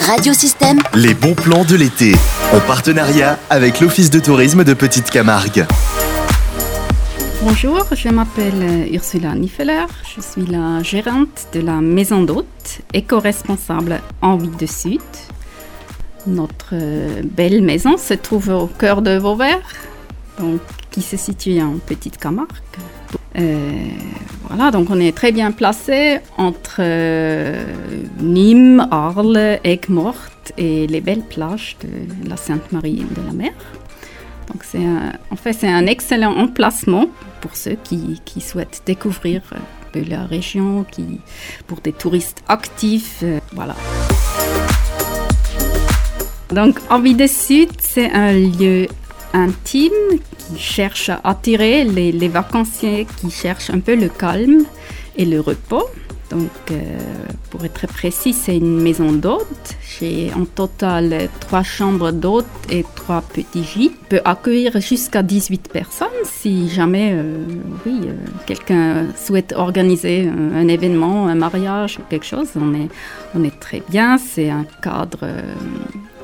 Radiosystème. Les bons plans de l'été. En partenariat avec l'Office de tourisme de Petite Camargue. Bonjour, je m'appelle Ursula Niffeler. Je suis la gérante de la maison d'hôte, éco-responsable Envie de Sud. Notre euh, belle maison se trouve au cœur de Vauvert, donc, qui se situe en Petite Camargue. Euh, voilà, donc on est très bien placé entre euh, Nîmes, Arles, Aigues-Mortes et les belles plages de la Sainte-Marie de la Mer. Donc c'est en fait c'est un excellent emplacement pour ceux qui, qui, souhaitent découvrir de la région, qui, pour des touristes actifs, euh, voilà. Donc Envie de Sud, c'est un lieu intime qui cherche à attirer les, vacanciers qui cherchent un peu le calme et le repos. Donc, euh, pour être précis, c'est une maison d'hôtes. J'ai en total trois chambres d'hôtes et trois petits gîtes. peut accueillir jusqu'à 18 personnes si jamais euh, oui, euh, quelqu'un souhaite organiser un, un, événement, un mariage ou quelque chose. On est, on est très bien. C'est un cadre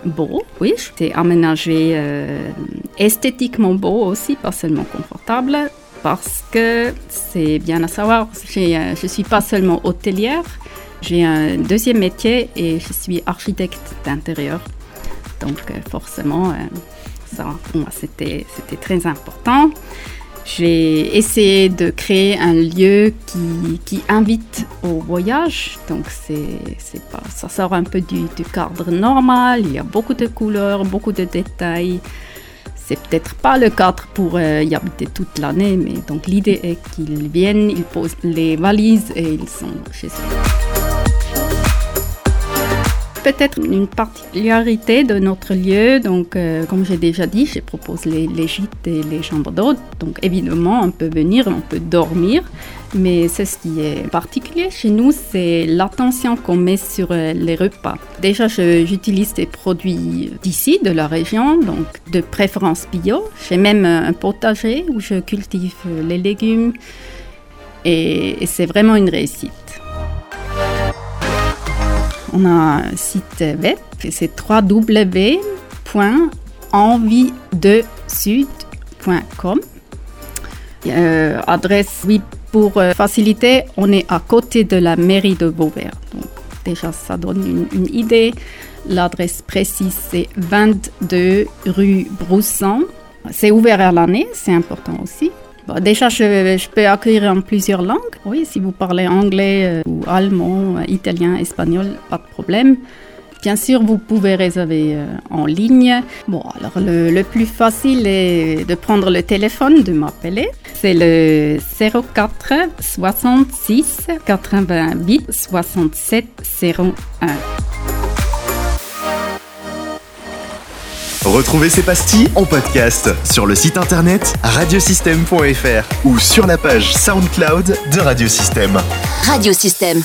beau, oui. C'est aménagé euh, esthétiquement beau aussi, pas seulement confortable, parce que c'est bien à savoir, je ne suis pas seulement hôtelière, j'ai un deuxième métier et je suis architecte d'intérieur. Donc euh, forcément, euh, ça, pour moi, c'était très important. J'ai essayé de créer un lieu qui, invite au voyage. Donc, c'est pas, ça sort un peu du, du, cadre normal. Il y a beaucoup de couleurs, beaucoup de détails. C'est peut-être pas le cadre pour euh, y habiter toute l'année, mais donc l'idée est qu'ils viennent, ils posent les valises et ils sont chez eux peut-être une particularité de notre lieu. Donc, euh, comme j'ai déjà dit, je propose les, gîtes et les chambres d'hôtes. Donc, évidemment, on peut venir, on peut dormir. Mais c'est ce qui est particulier chez nous, c'est l'attention qu'on met sur euh, les repas. Déjà, j'utilise des produits d'ici, de la région, donc de préférence bio. J'ai même un potager où je cultive les légumes. Et c'est vraiment une réussite. On a un site web, c'est www.enviedesud.com. Euh, adresse, oui, pour euh, faciliter, on est à côté de la mairie de Vauvert. Donc, déjà, ça donne une, une idée. L'adresse précise, c'est 22 rue Broussan. C'est ouvert à l'année, c'est important aussi. Déjà, je, je, peux accueillir en plusieurs langues. Oui, si vous parlez anglais euh, ou allemand, euh, italien, espagnol, pas de problème. Bien sûr, vous pouvez réserver euh, en ligne. Bon, alors le, le, plus facile est de prendre le téléphone, de m'appeler. C'est le 04 66 88 67 01. Retrouvez ces pastilles en podcast sur le site internet radiosystème.fr ou sur la page SoundCloud de Radiosystème. Radiosystème.